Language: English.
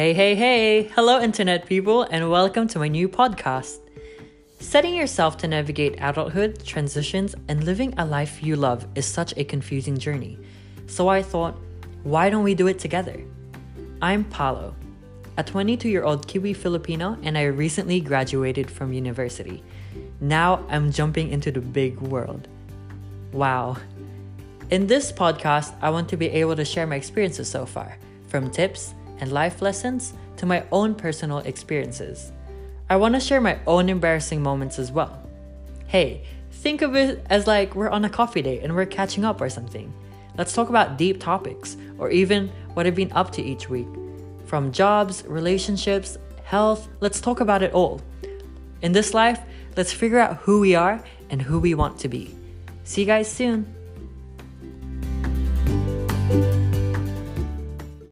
Hey, hey, hey! Hello, Internet people, and welcome to my new podcast. Setting yourself to navigate adulthood, transitions, and living a life you love is such a confusing journey. So I thought, why don't we do it together? I'm Paolo, a 22 year old Kiwi Filipino, and I recently graduated from university. Now I'm jumping into the big world. Wow. In this podcast, I want to be able to share my experiences so far, from tips and life lessons to my own personal experiences. I want to share my own embarrassing moments as well. Hey, think of it as like we're on a coffee date and we're catching up or something. Let's talk about deep topics or even what I've been up to each week. From jobs, relationships, health, let's talk about it all. In this life, let's figure out who we are and who we want to be. See you guys soon.